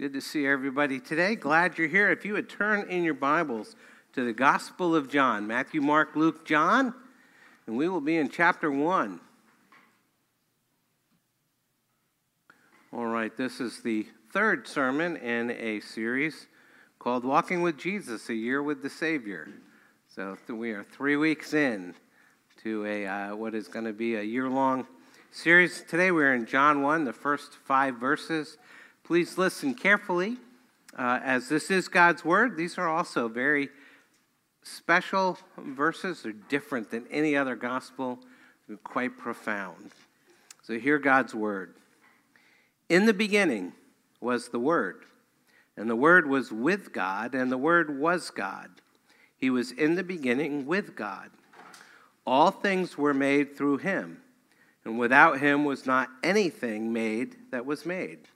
Good to see everybody today. Glad you're here. If you would turn in your Bibles to the Gospel of John Matthew, Mark, Luke, John, and we will be in chapter 1. All right, this is the third sermon in a series called Walking with Jesus, a Year with the Savior. So we are three weeks in to a uh, what is going to be a year long series. Today we're in John 1, the first five verses. Please listen carefully, uh, as this is God's Word. These are also very special verses. They're different than any other gospel, They're quite profound. So, hear God's Word. In the beginning was the Word, and the Word was with God, and the Word was God. He was in the beginning with God. All things were made through him, and without him was not anything made that was made.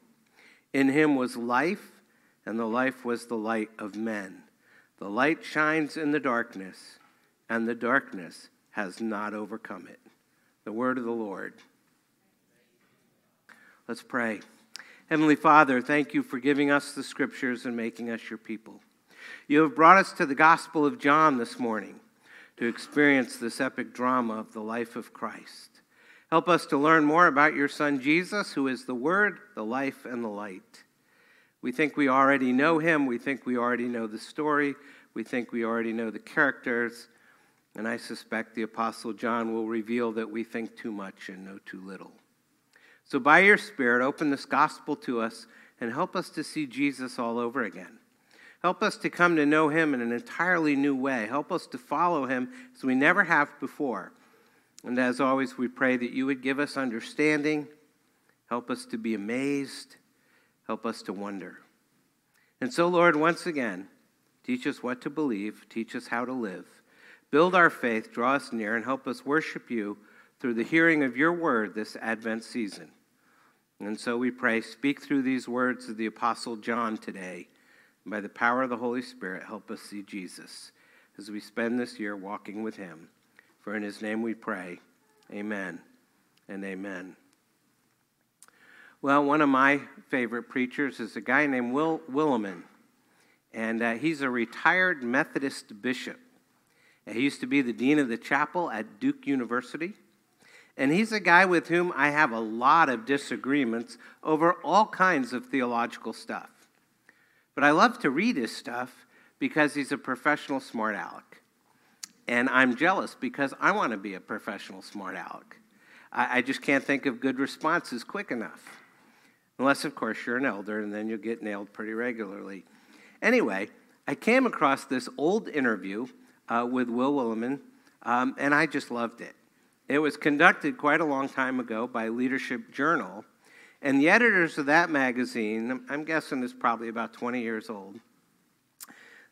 In him was life, and the life was the light of men. The light shines in the darkness, and the darkness has not overcome it. The word of the Lord. Let's pray. Heavenly Father, thank you for giving us the scriptures and making us your people. You have brought us to the Gospel of John this morning to experience this epic drama of the life of Christ. Help us to learn more about your Son Jesus, who is the Word, the life, and the light. We think we already know him. We think we already know the story. We think we already know the characters. And I suspect the Apostle John will reveal that we think too much and know too little. So, by your Spirit, open this gospel to us and help us to see Jesus all over again. Help us to come to know him in an entirely new way. Help us to follow him as we never have before. And as always, we pray that you would give us understanding, help us to be amazed, help us to wonder. And so, Lord, once again, teach us what to believe, teach us how to live. Build our faith, draw us near, and help us worship you through the hearing of your word this Advent season. And so we pray, speak through these words of the Apostle John today. By the power of the Holy Spirit, help us see Jesus as we spend this year walking with him. For in his name we pray. Amen and amen. Well, one of my favorite preachers is a guy named Will Willimon, and uh, he's a retired Methodist bishop. he used to be the dean of the chapel at Duke University. And he's a guy with whom I have a lot of disagreements over all kinds of theological stuff. But I love to read his stuff because he's a professional smart aleck. And I'm jealous because I want to be a professional smart aleck. I, I just can't think of good responses quick enough. Unless, of course, you're an elder, and then you'll get nailed pretty regularly. Anyway, I came across this old interview uh, with Will Willimon, um, and I just loved it. It was conducted quite a long time ago by Leadership Journal, and the editors of that magazine, I'm guessing is probably about 20 years old,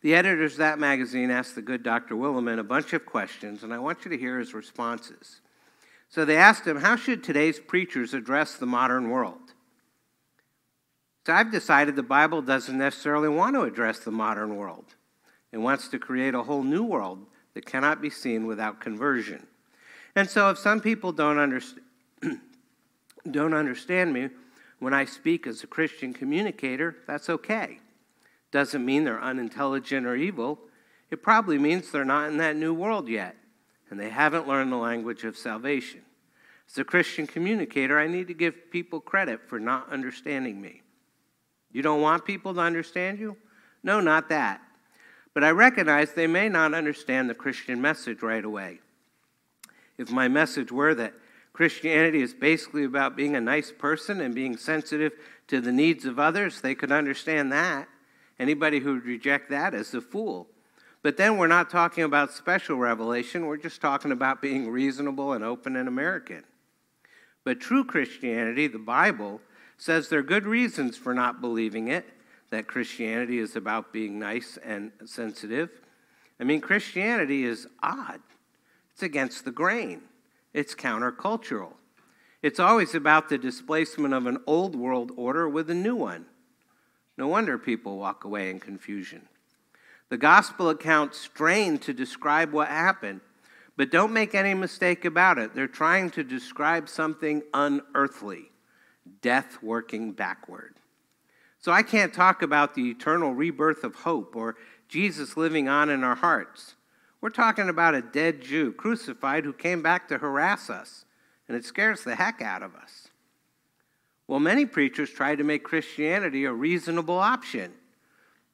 the editors of that magazine asked the good Dr. Willimon a bunch of questions, and I want you to hear his responses. So they asked him, How should today's preachers address the modern world? So I've decided the Bible doesn't necessarily want to address the modern world. It wants to create a whole new world that cannot be seen without conversion. And so if some people don't, underst- don't understand me when I speak as a Christian communicator, that's okay doesn't mean they're unintelligent or evil. It probably means they're not in that new world yet, and they haven't learned the language of salvation. As a Christian communicator, I need to give people credit for not understanding me. You don't want people to understand you? No, not that. But I recognize they may not understand the Christian message right away. If my message were that Christianity is basically about being a nice person and being sensitive to the needs of others, they could understand that. Anybody who would reject that is a fool. But then we're not talking about special revelation, we're just talking about being reasonable and open and American. But true Christianity, the Bible, says there are good reasons for not believing it, that Christianity is about being nice and sensitive. I mean, Christianity is odd, it's against the grain, it's countercultural. It's always about the displacement of an old world order with a new one. No wonder people walk away in confusion. The gospel accounts strain to describe what happened, but don't make any mistake about it. They're trying to describe something unearthly death working backward. So I can't talk about the eternal rebirth of hope or Jesus living on in our hearts. We're talking about a dead Jew crucified who came back to harass us, and it scares the heck out of us. Well, many preachers try to make Christianity a reasonable option.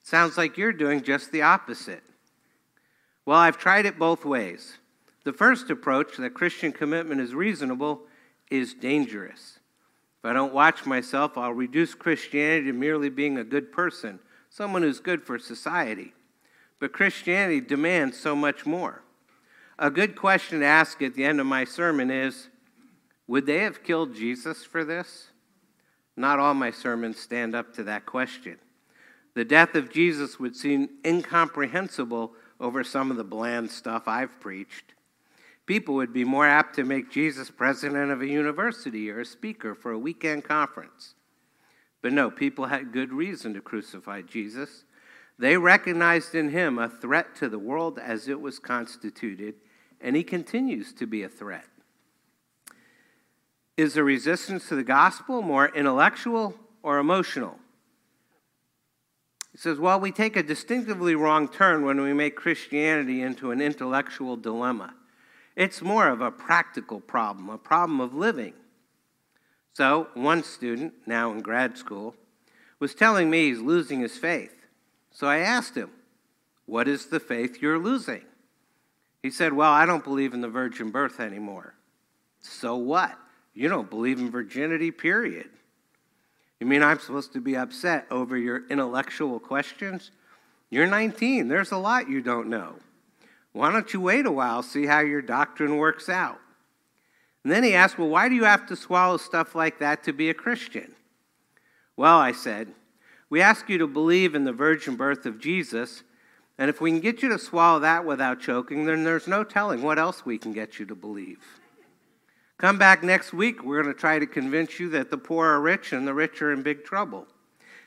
Sounds like you're doing just the opposite. Well, I've tried it both ways. The first approach, that Christian commitment is reasonable, is dangerous. If I don't watch myself, I'll reduce Christianity to merely being a good person, someone who's good for society. But Christianity demands so much more. A good question to ask at the end of my sermon is Would they have killed Jesus for this? Not all my sermons stand up to that question. The death of Jesus would seem incomprehensible over some of the bland stuff I've preached people would be more apt to make Jesus president of a university or a speaker for a weekend conference. But no, people had good reason to crucify Jesus. They recognized in him a threat to the world as it was constituted, and he continues to be a threat. Is the resistance to the gospel more intellectual or emotional? He says, Well, we take a distinctively wrong turn when we make Christianity into an intellectual dilemma. It's more of a practical problem, a problem of living. So, one student, now in grad school, was telling me he's losing his faith. So I asked him, What is the faith you're losing? He said, Well, I don't believe in the virgin birth anymore. So what? You don't believe in virginity, period. You mean I'm supposed to be upset over your intellectual questions? You're 19. There's a lot you don't know. Why don't you wait a while, see how your doctrine works out? And then he asked, Well, why do you have to swallow stuff like that to be a Christian? Well, I said, We ask you to believe in the virgin birth of Jesus, and if we can get you to swallow that without choking, then there's no telling what else we can get you to believe. Come back next week, we're going to try to convince you that the poor are rich and the rich are in big trouble,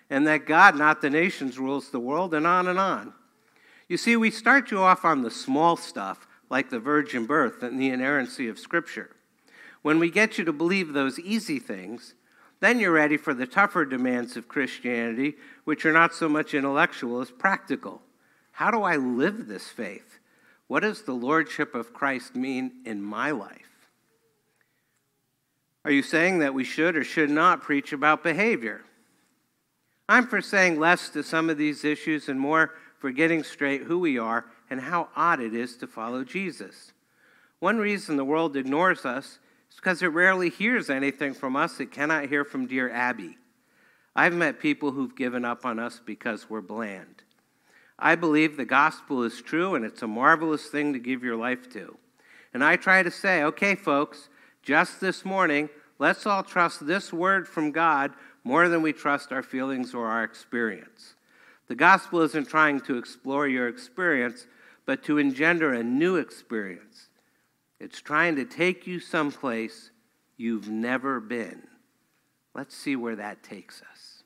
and that God, not the nations, rules the world, and on and on. You see, we start you off on the small stuff, like the virgin birth and the inerrancy of Scripture. When we get you to believe those easy things, then you're ready for the tougher demands of Christianity, which are not so much intellectual as practical. How do I live this faith? What does the Lordship of Christ mean in my life? Are you saying that we should or should not preach about behavior? I'm for saying less to some of these issues and more for getting straight who we are and how odd it is to follow Jesus. One reason the world ignores us is because it rarely hears anything from us it cannot hear from dear Abby. I've met people who've given up on us because we're bland. I believe the gospel is true and it's a marvelous thing to give your life to. And I try to say, okay, folks, just this morning, let's all trust this word from God more than we trust our feelings or our experience. The gospel isn't trying to explore your experience, but to engender a new experience. It's trying to take you someplace you've never been. Let's see where that takes us.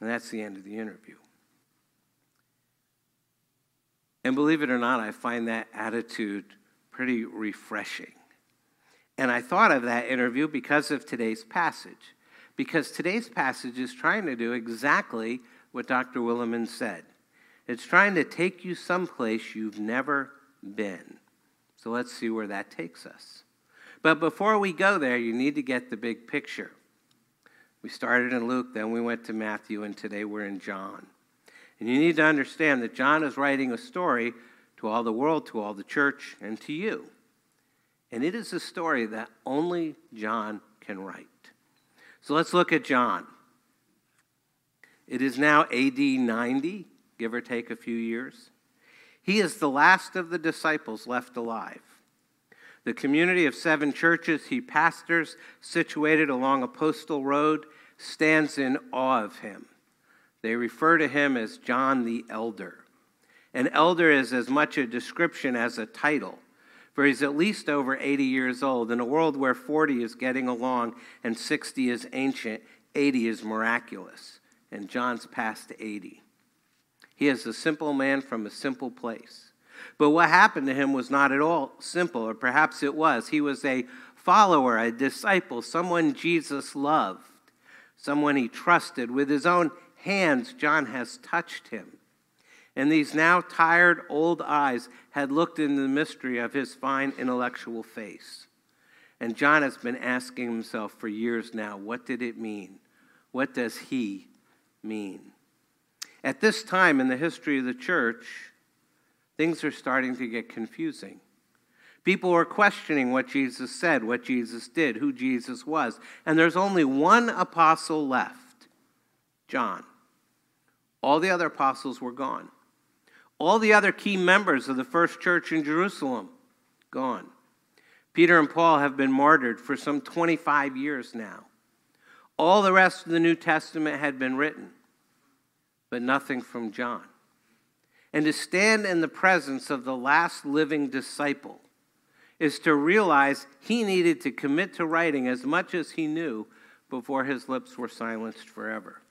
And that's the end of the interview. And believe it or not, I find that attitude pretty refreshing. And I thought of that interview because of today's passage. Because today's passage is trying to do exactly what Dr. Willimon said. It's trying to take you someplace you've never been. So let's see where that takes us. But before we go there, you need to get the big picture. We started in Luke, then we went to Matthew, and today we're in John. And you need to understand that John is writing a story to all the world, to all the church, and to you. And it is a story that only John can write. So let's look at John. It is now AD 90, give or take a few years. He is the last of the disciples left alive. The community of seven churches he pastors, situated along a postal road, stands in awe of him. They refer to him as John the Elder. An elder is as much a description as a title, for he's at least over 80 years old. In a world where 40 is getting along and 60 is ancient, 80 is miraculous and John's past 80. He is a simple man from a simple place. But what happened to him was not at all simple, or perhaps it was. He was a follower, a disciple, someone Jesus loved, someone he trusted with his own hands, John has touched him. And these now tired old eyes had looked into the mystery of his fine intellectual face. And John has been asking himself for years now what did it mean? What does he mean? At this time in the history of the church, things are starting to get confusing. People are questioning what Jesus said, what Jesus did, who Jesus was. And there's only one apostle left John. All the other apostles were gone. All the other key members of the first church in Jerusalem, gone. Peter and Paul have been martyred for some 25 years now. All the rest of the New Testament had been written, but nothing from John. And to stand in the presence of the last living disciple is to realize he needed to commit to writing as much as he knew before his lips were silenced forever.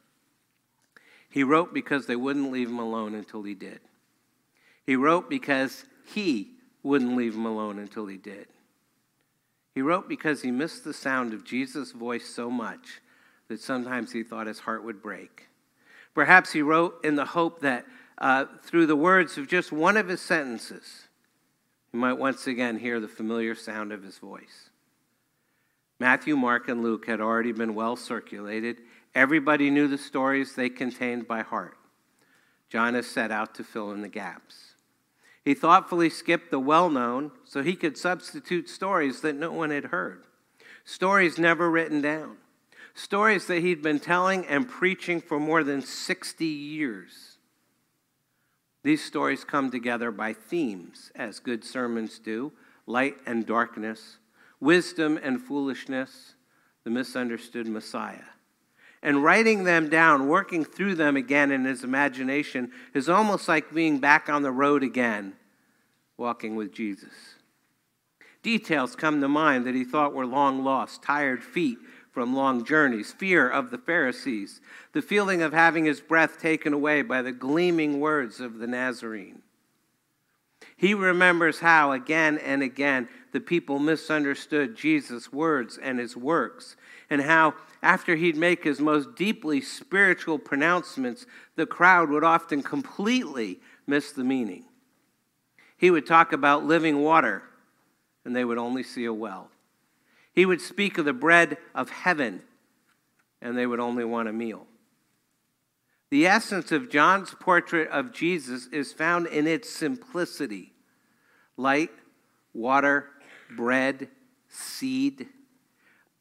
He wrote because they wouldn't leave him alone until he did. He wrote because he wouldn't leave him alone until he did. He wrote because he missed the sound of Jesus' voice so much that sometimes he thought his heart would break. Perhaps he wrote in the hope that uh, through the words of just one of his sentences, you might once again hear the familiar sound of his voice. Matthew, Mark, and Luke had already been well circulated. Everybody knew the stories they contained by heart. John has set out to fill in the gaps. He thoughtfully skipped the well known so he could substitute stories that no one had heard, stories never written down, stories that he'd been telling and preaching for more than 60 years. These stories come together by themes, as good sermons do light and darkness, wisdom and foolishness, the misunderstood Messiah. And writing them down, working through them again in his imagination, is almost like being back on the road again, walking with Jesus. Details come to mind that he thought were long lost tired feet from long journeys, fear of the Pharisees, the feeling of having his breath taken away by the gleaming words of the Nazarene. He remembers how, again and again, the people misunderstood Jesus' words and his works, and how, after he'd make his most deeply spiritual pronouncements, the crowd would often completely miss the meaning. He would talk about living water, and they would only see a well. He would speak of the bread of heaven, and they would only want a meal. The essence of John's portrait of Jesus is found in its simplicity light, water, bread, seed.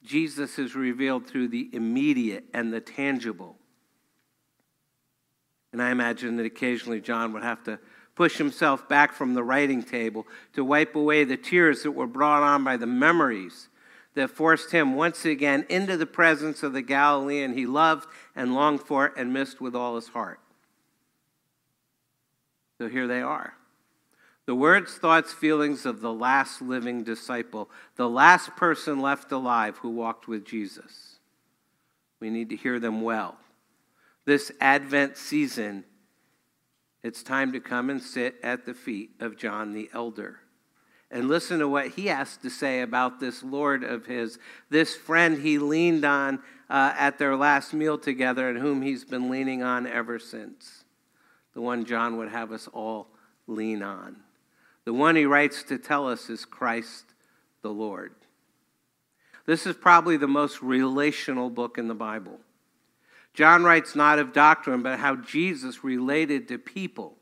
Jesus is revealed through the immediate and the tangible. And I imagine that occasionally John would have to push himself back from the writing table to wipe away the tears that were brought on by the memories that forced him once again into the presence of the Galilean he loved and longed for and missed with all his heart. So here they are. The words, thoughts, feelings of the last living disciple, the last person left alive who walked with Jesus. We need to hear them well. This Advent season, it's time to come and sit at the feet of John the Elder and listen to what he has to say about this Lord of his, this friend he leaned on uh, at their last meal together and whom he's been leaning on ever since. The one John would have us all lean on. The one he writes to tell us is Christ the Lord. This is probably the most relational book in the Bible. John writes not of doctrine, but how Jesus related to people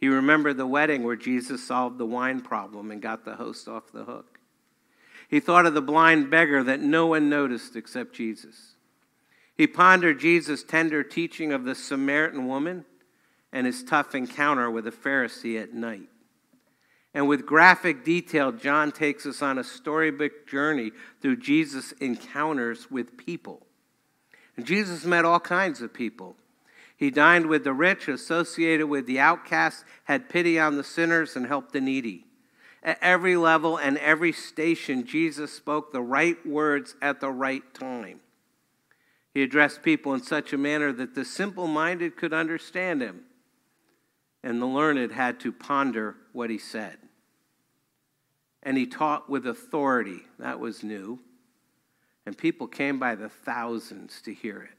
he remembered the wedding where Jesus solved the wine problem and got the host off the hook. He thought of the blind beggar that no one noticed except Jesus. He pondered Jesus' tender teaching of the Samaritan woman and his tough encounter with a Pharisee at night. And with graphic detail, John takes us on a storybook journey through Jesus' encounters with people. And Jesus met all kinds of people he dined with the rich, associated with the outcasts, had pity on the sinners, and helped the needy. At every level and every station, Jesus spoke the right words at the right time. He addressed people in such a manner that the simple minded could understand him, and the learned had to ponder what he said. And he taught with authority. That was new. And people came by the thousands to hear it.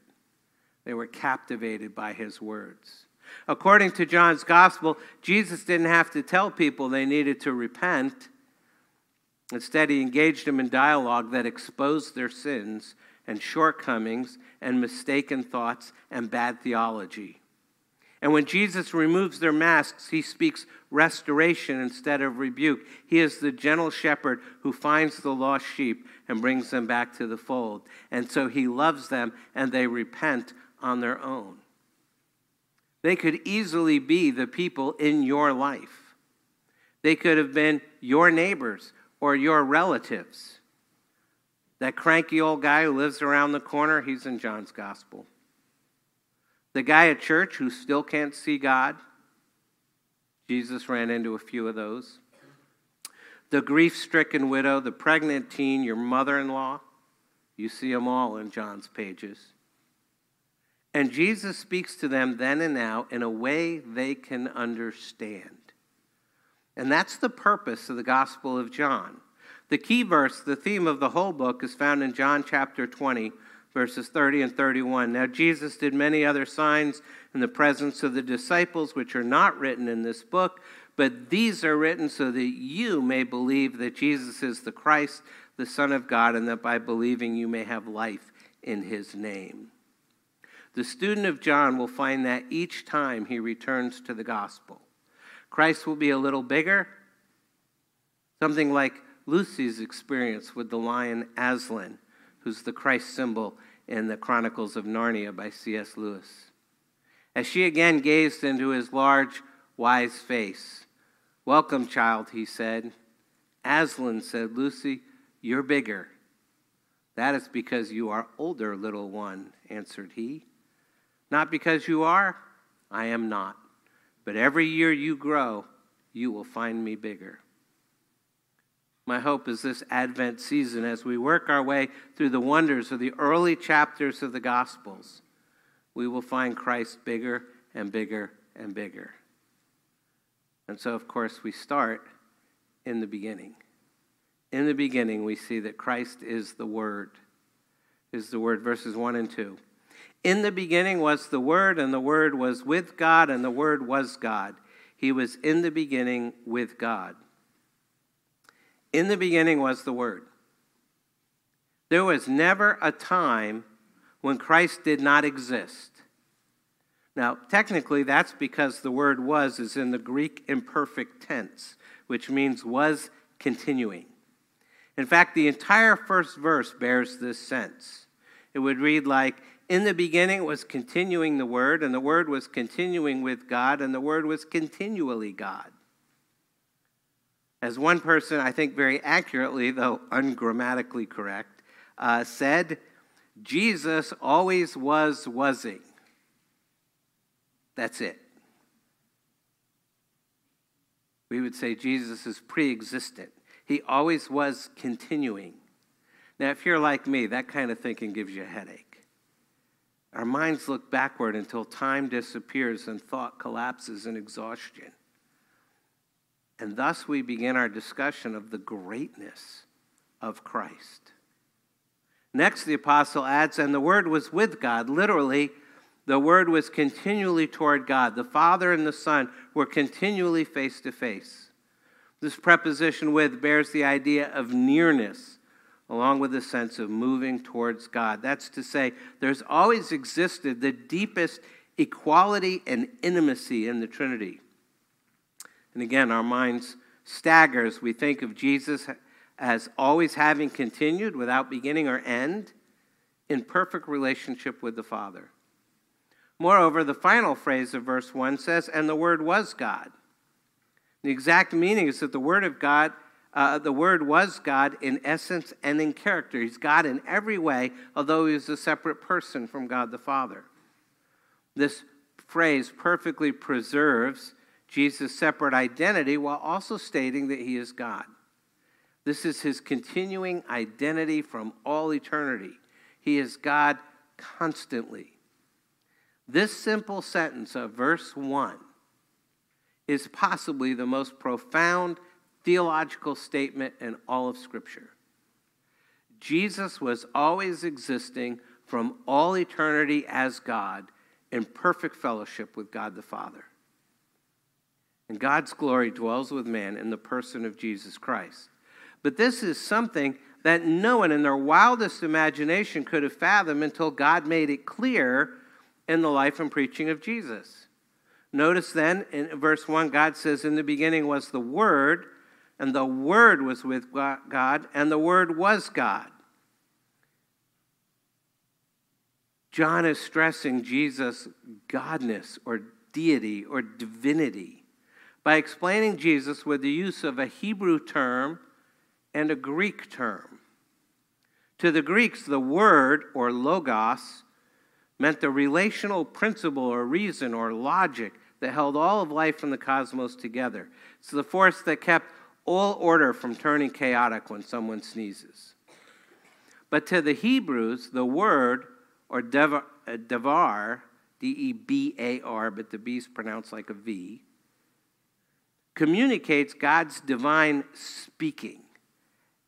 They were captivated by his words. According to John's gospel, Jesus didn't have to tell people they needed to repent. Instead, he engaged them in dialogue that exposed their sins and shortcomings and mistaken thoughts and bad theology. And when Jesus removes their masks, he speaks restoration instead of rebuke. He is the gentle shepherd who finds the lost sheep and brings them back to the fold. And so he loves them and they repent on their own. They could easily be the people in your life. They could have been your neighbors or your relatives. That cranky old guy who lives around the corner, he's in John's gospel. The guy at church who still can't see God, Jesus ran into a few of those. The grief stricken widow, the pregnant teen, your mother in law, you see them all in John's pages. And Jesus speaks to them then and now in a way they can understand. And that's the purpose of the Gospel of John. The key verse, the theme of the whole book, is found in John chapter 20, verses 30 and 31. Now, Jesus did many other signs in the presence of the disciples, which are not written in this book, but these are written so that you may believe that Jesus is the Christ, the Son of God, and that by believing you may have life in his name. The student of John will find that each time he returns to the gospel. Christ will be a little bigger, something like Lucy's experience with the lion Aslan, who's the Christ symbol in the Chronicles of Narnia by C.S. Lewis. As she again gazed into his large, wise face, Welcome, child, he said. Aslan said, Lucy, you're bigger. That is because you are older, little one, answered he. Not because you are, I am not. But every year you grow, you will find me bigger. My hope is this Advent season, as we work our way through the wonders of the early chapters of the Gospels, we will find Christ bigger and bigger and bigger. And so, of course, we start in the beginning. In the beginning, we see that Christ is the Word, is the Word, verses 1 and 2. In the beginning was the Word, and the Word was with God, and the Word was God. He was in the beginning with God. In the beginning was the Word. There was never a time when Christ did not exist. Now, technically, that's because the word was is in the Greek imperfect tense, which means was continuing. In fact, the entire first verse bears this sense. It would read like, in the beginning was continuing the Word, and the Word was continuing with God, and the Word was continually God. As one person, I think very accurately, though ungrammatically correct, uh, said, Jesus always was wasing. That's it. We would say Jesus is pre existent. He always was continuing. Now, if you're like me, that kind of thinking gives you a headache. Our minds look backward until time disappears and thought collapses in exhaustion. And thus we begin our discussion of the greatness of Christ. Next, the apostle adds, and the Word was with God. Literally, the Word was continually toward God. The Father and the Son were continually face to face. This preposition with bears the idea of nearness along with a sense of moving towards God. That's to say, there's always existed the deepest equality and intimacy in the Trinity. And again, our minds stagger as we think of Jesus as always having continued without beginning or end in perfect relationship with the Father. Moreover, the final phrase of verse 1 says, And the Word was God. The exact meaning is that the Word of God uh, the Word was God in essence and in character. He's God in every way, although he is a separate person from God the Father. This phrase perfectly preserves Jesus' separate identity while also stating that he is God. This is his continuing identity from all eternity. He is God constantly. This simple sentence of verse 1 is possibly the most profound theological statement in all of Scripture. Jesus was always existing from all eternity as God in perfect fellowship with God the Father. And God's glory dwells with man in the person of Jesus Christ. But this is something that no one in their wildest imagination could have fathomed until God made it clear in the life and preaching of Jesus. Notice then in verse 1, God says, In the beginning was the Word, and the Word was with God, and the Word was God. John is stressing Jesus' godness or deity or divinity by explaining Jesus with the use of a Hebrew term and a Greek term. To the Greeks, the word or logos meant the relational principle or reason or logic that held all of life in the cosmos together. It's the force that kept all order from turning chaotic when someone sneezes. But to the Hebrews, the word, or devar, uh, D E B A R, but the B is pronounced like a V, communicates God's divine speaking,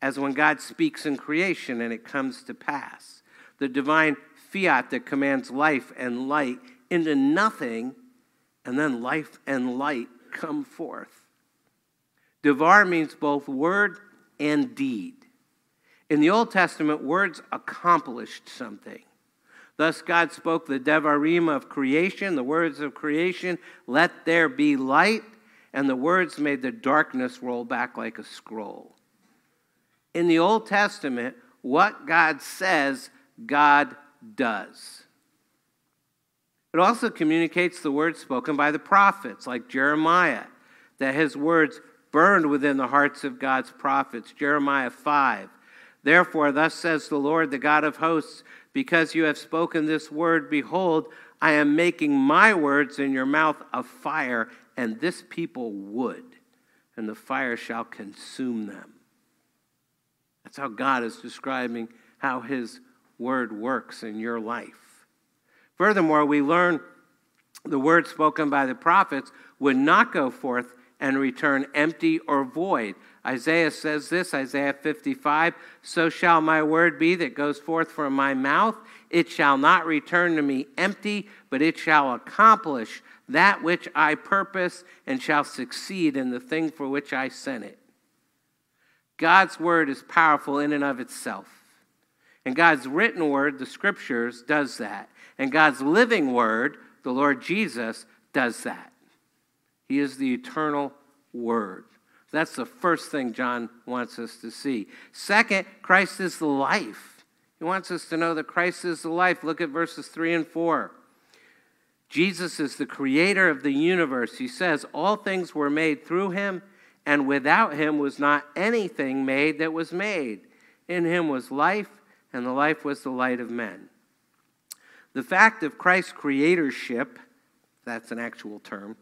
as when God speaks in creation and it comes to pass. The divine fiat that commands life and light into nothing and then life and light come forth. Devar means both word and deed. In the Old Testament, words accomplished something. Thus, God spoke the Devarim of creation, the words of creation, let there be light, and the words made the darkness roll back like a scroll. In the Old Testament, what God says, God does. It also communicates the words spoken by the prophets, like Jeremiah, that his words burned within the hearts of God's prophets. Jeremiah 5. Therefore, thus says the Lord, the God of hosts, because you have spoken this word, behold, I am making my words in your mouth a fire, and this people wood, and the fire shall consume them. That's how God is describing how his word works in your life. Furthermore, we learn the word spoken by the prophets would not go forth and return empty or void. Isaiah says this, Isaiah 55 So shall my word be that goes forth from my mouth. It shall not return to me empty, but it shall accomplish that which I purpose and shall succeed in the thing for which I sent it. God's word is powerful in and of itself. And God's written word, the scriptures, does that. And God's living word, the Lord Jesus, does that. He is the eternal word. That's the first thing John wants us to see. Second, Christ is the life. He wants us to know that Christ is the life. Look at verses 3 and 4. Jesus is the creator of the universe. He says, All things were made through him, and without him was not anything made that was made. In him was life, and the life was the light of men. The fact of Christ's creatorship, that's an actual term,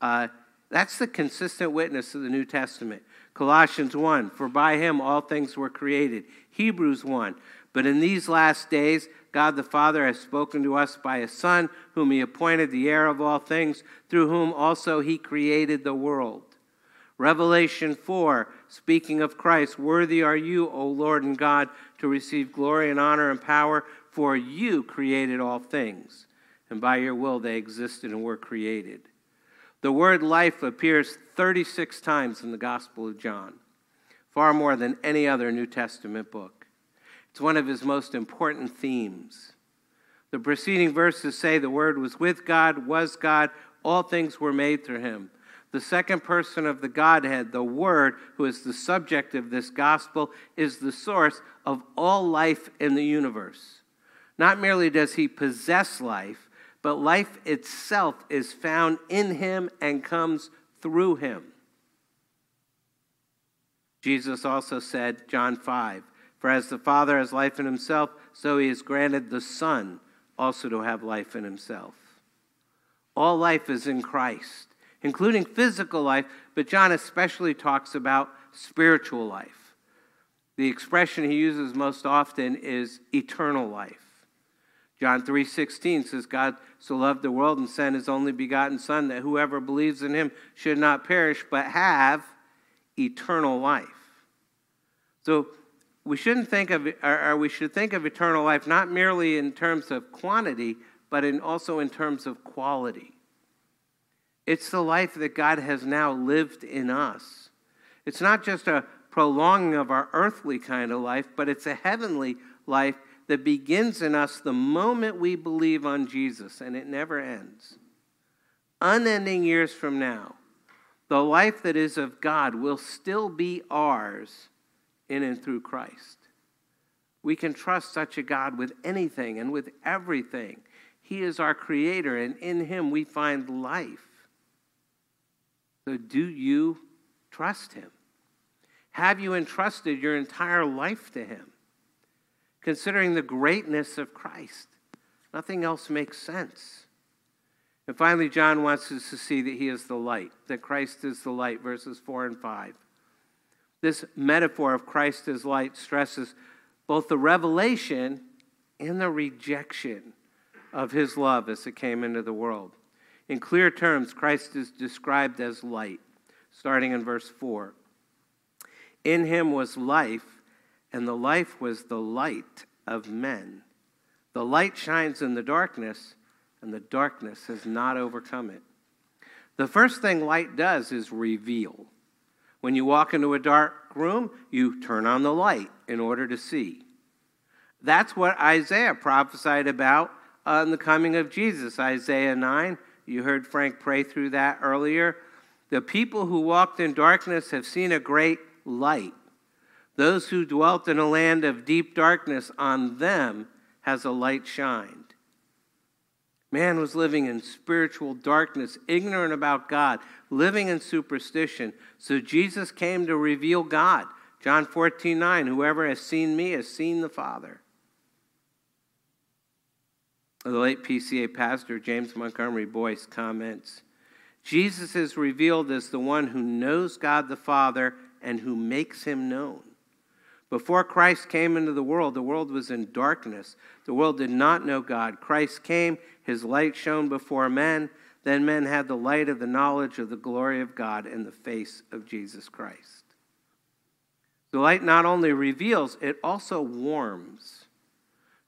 uh, that's the consistent witness of the New Testament. Colossians 1, for by him all things were created. Hebrews 1, but in these last days, God the Father has spoken to us by a Son, whom he appointed the heir of all things, through whom also he created the world. Revelation 4, speaking of Christ, worthy are you, O Lord and God, to receive glory and honor and power, for you created all things, and by your will they existed and were created. The word life appears 36 times in the Gospel of John, far more than any other New Testament book. It's one of his most important themes. The preceding verses say the Word was with God, was God, all things were made through him. The second person of the Godhead, the Word, who is the subject of this gospel, is the source of all life in the universe. Not merely does he possess life, but life itself is found in him and comes through him. Jesus also said, John 5, For as the Father has life in himself, so he has granted the Son also to have life in himself. All life is in Christ, including physical life, but John especially talks about spiritual life. The expression he uses most often is eternal life. John 3:16 says God so loved the world and sent his only begotten son that whoever believes in him should not perish but have eternal life. So we shouldn't think of, or we should think of eternal life not merely in terms of quantity, but in also in terms of quality. It's the life that God has now lived in us. It's not just a prolonging of our earthly kind of life, but it's a heavenly life that begins in us the moment we believe on Jesus, and it never ends. Unending years from now, the life that is of God will still be ours in and through Christ. We can trust such a God with anything and with everything. He is our creator, and in him we find life. So, do you trust him? Have you entrusted your entire life to him? Considering the greatness of Christ, nothing else makes sense. And finally, John wants us to see that he is the light, that Christ is the light, verses 4 and 5. This metaphor of Christ as light stresses both the revelation and the rejection of his love as it came into the world. In clear terms, Christ is described as light, starting in verse 4. In him was life, and the life was the light of men. The light shines in the darkness, and the darkness has not overcome it. The first thing light does is reveal. When you walk into a dark room, you turn on the light in order to see. That's what Isaiah prophesied about uh, on the coming of Jesus. Isaiah 9, you heard Frank pray through that earlier. The people who walked in darkness have seen a great light. Those who dwelt in a land of deep darkness, on them has a light shined. Man was living in spiritual darkness, ignorant about God, living in superstition. So Jesus came to reveal God. John 14, 9, whoever has seen me has seen the Father. The late PCA pastor James Montgomery Boice comments Jesus is revealed as the one who knows God the Father and who makes him known. Before Christ came into the world, the world was in darkness. The world did not know God. Christ came, his light shone before men. Then men had the light of the knowledge of the glory of God in the face of Jesus Christ. The light not only reveals, it also warms.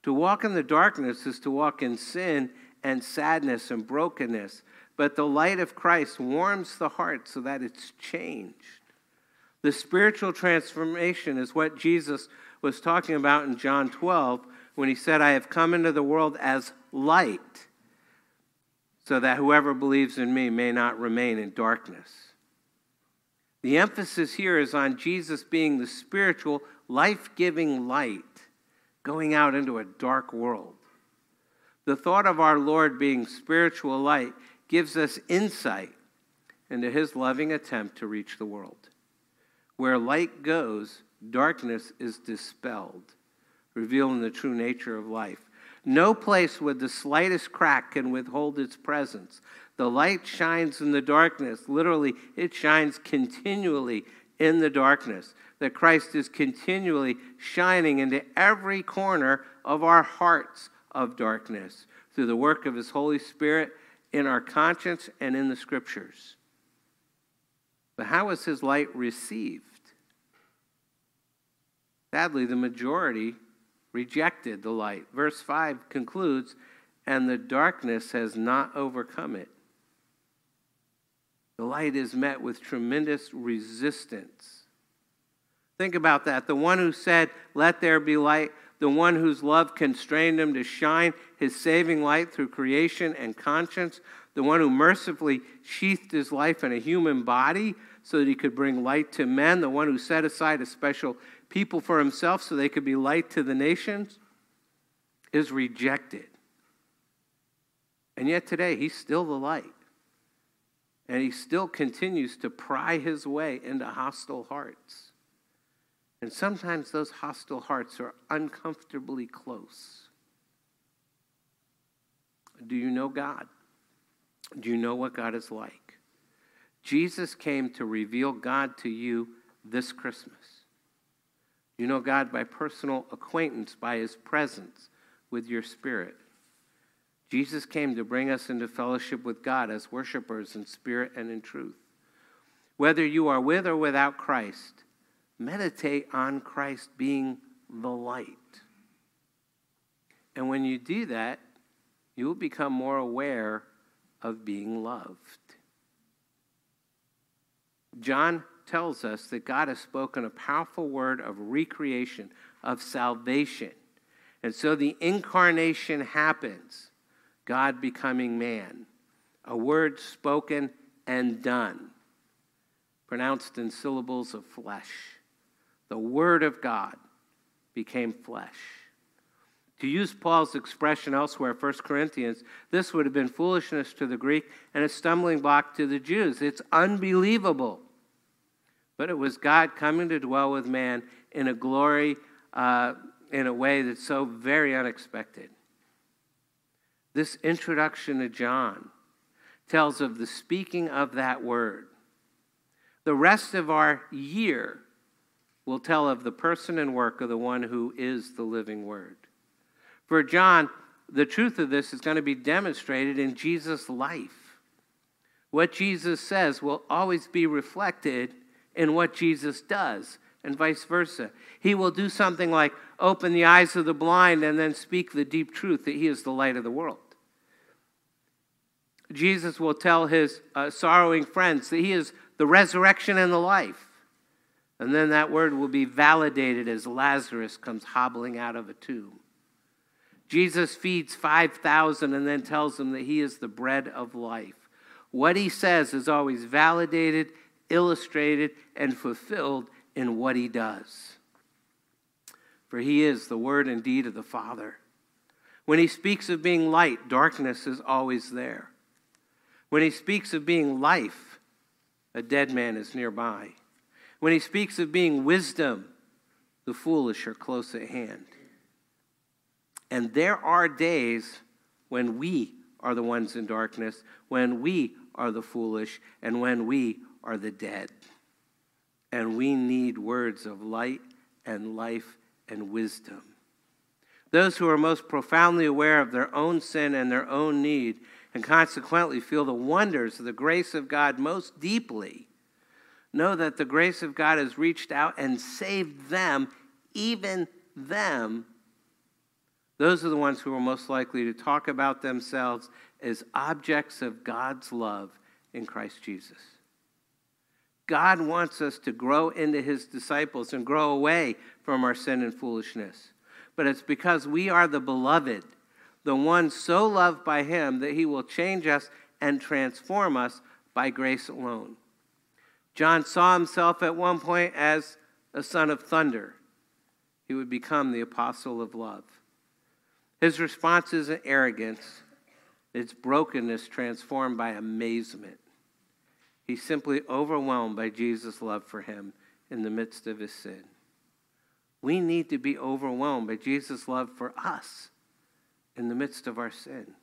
To walk in the darkness is to walk in sin and sadness and brokenness. But the light of Christ warms the heart so that it's changed. The spiritual transformation is what Jesus was talking about in John 12 when he said, I have come into the world as light, so that whoever believes in me may not remain in darkness. The emphasis here is on Jesus being the spiritual, life giving light going out into a dark world. The thought of our Lord being spiritual light gives us insight into his loving attempt to reach the world. Where light goes, darkness is dispelled, revealing the true nature of life. No place with the slightest crack can withhold its presence. The light shines in the darkness. Literally, it shines continually in the darkness. That Christ is continually shining into every corner of our hearts of darkness through the work of His Holy Spirit in our conscience and in the Scriptures. But how is His light received? Sadly, the majority rejected the light. Verse 5 concludes, and the darkness has not overcome it. The light is met with tremendous resistance. Think about that. The one who said, Let there be light, the one whose love constrained him to shine his saving light through creation and conscience, the one who mercifully sheathed his life in a human body so that he could bring light to men, the one who set aside a special people for himself so they could be light to the nations, is rejected. And yet today, he's still the light. And he still continues to pry his way into hostile hearts. And sometimes those hostile hearts are uncomfortably close. Do you know God? Do you know what God is like? Jesus came to reveal God to you this Christmas. You know God by personal acquaintance, by his presence with your spirit. Jesus came to bring us into fellowship with God as worshipers in spirit and in truth. Whether you are with or without Christ, meditate on Christ being the light. And when you do that, you will become more aware of being loved. John tells us that God has spoken a powerful word of recreation, of salvation. And so the incarnation happens, God becoming man, a word spoken and done, pronounced in syllables of flesh. The Word of God became flesh. To use Paul's expression elsewhere, 1 Corinthians, this would have been foolishness to the Greek and a stumbling block to the Jews. It's unbelievable. But it was God coming to dwell with man in a glory, uh, in a way that's so very unexpected. This introduction to John tells of the speaking of that word. The rest of our year will tell of the person and work of the one who is the living word. For John, the truth of this is going to be demonstrated in Jesus' life. What Jesus says will always be reflected in what Jesus does, and vice versa. He will do something like open the eyes of the blind and then speak the deep truth that he is the light of the world. Jesus will tell his uh, sorrowing friends that he is the resurrection and the life. And then that word will be validated as Lazarus comes hobbling out of a tomb. Jesus feeds 5,000 and then tells them that he is the bread of life. What he says is always validated, illustrated, and fulfilled in what he does. For he is the word and deed of the Father. When he speaks of being light, darkness is always there. When he speaks of being life, a dead man is nearby. When he speaks of being wisdom, the foolish are close at hand. And there are days when we are the ones in darkness, when we are the foolish, and when we are the dead. And we need words of light and life and wisdom. Those who are most profoundly aware of their own sin and their own need, and consequently feel the wonders of the grace of God most deeply, know that the grace of God has reached out and saved them, even them. Those are the ones who are most likely to talk about themselves as objects of God's love in Christ Jesus. God wants us to grow into his disciples and grow away from our sin and foolishness. But it's because we are the beloved, the one so loved by him that he will change us and transform us by grace alone. John saw himself at one point as a son of thunder. He would become the apostle of love. His response isn't arrogance, it's brokenness transformed by amazement. He's simply overwhelmed by Jesus' love for him in the midst of his sin. We need to be overwhelmed by Jesus' love for us in the midst of our sin.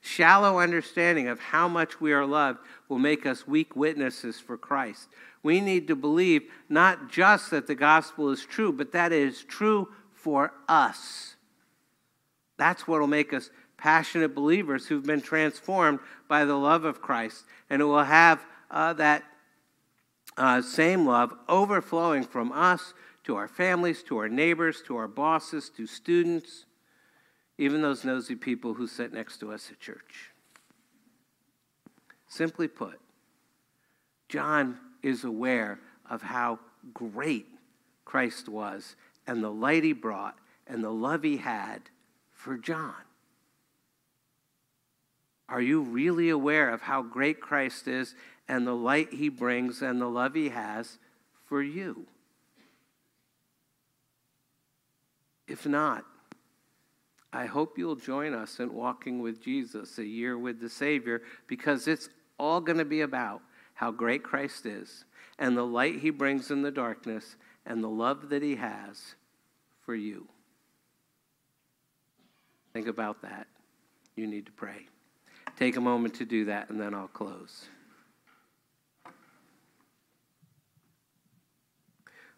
Shallow understanding of how much we are loved will make us weak witnesses for Christ. We need to believe not just that the gospel is true, but that it is true for us. That's what will make us passionate believers who've been transformed by the love of Christ and who will have uh, that uh, same love overflowing from us to our families, to our neighbors, to our bosses, to students even those nosy people who sit next to us at church. Simply put, John is aware of how great Christ was and the light he brought and the love he had for John. Are you really aware of how great Christ is and the light he brings and the love he has for you? If not, I hope you'll join us in walking with Jesus, a year with the Savior, because it's all going to be about how great Christ is and the light he brings in the darkness and the love that he has for you. Think about that. You need to pray. Take a moment to do that, and then I'll close.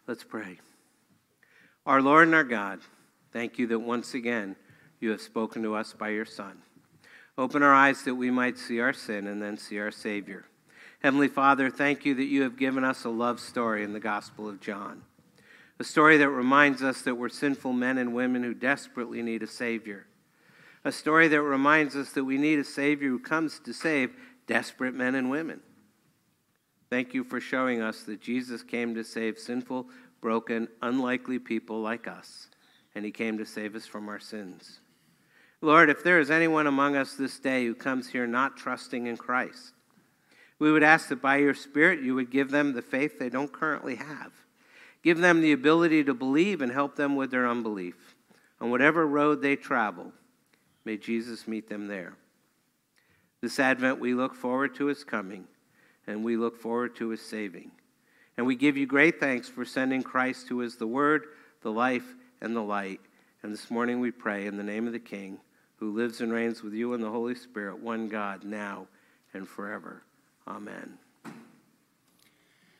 Let's pray. Our Lord and our God, thank you that once again, you have spoken to us by your Son. Open our eyes that we might see our sin and then see our Savior. Heavenly Father, thank you that you have given us a love story in the Gospel of John. A story that reminds us that we're sinful men and women who desperately need a Savior. A story that reminds us that we need a Savior who comes to save desperate men and women. Thank you for showing us that Jesus came to save sinful, broken, unlikely people like us, and He came to save us from our sins. Lord, if there is anyone among us this day who comes here not trusting in Christ, we would ask that by your Spirit you would give them the faith they don't currently have. Give them the ability to believe and help them with their unbelief. On whatever road they travel, may Jesus meet them there. This Advent, we look forward to his coming, and we look forward to his saving. And we give you great thanks for sending Christ, who is the Word, the life, and the light. And this morning we pray in the name of the King who lives and reigns with you in the Holy Spirit, one God, now and forever. Amen.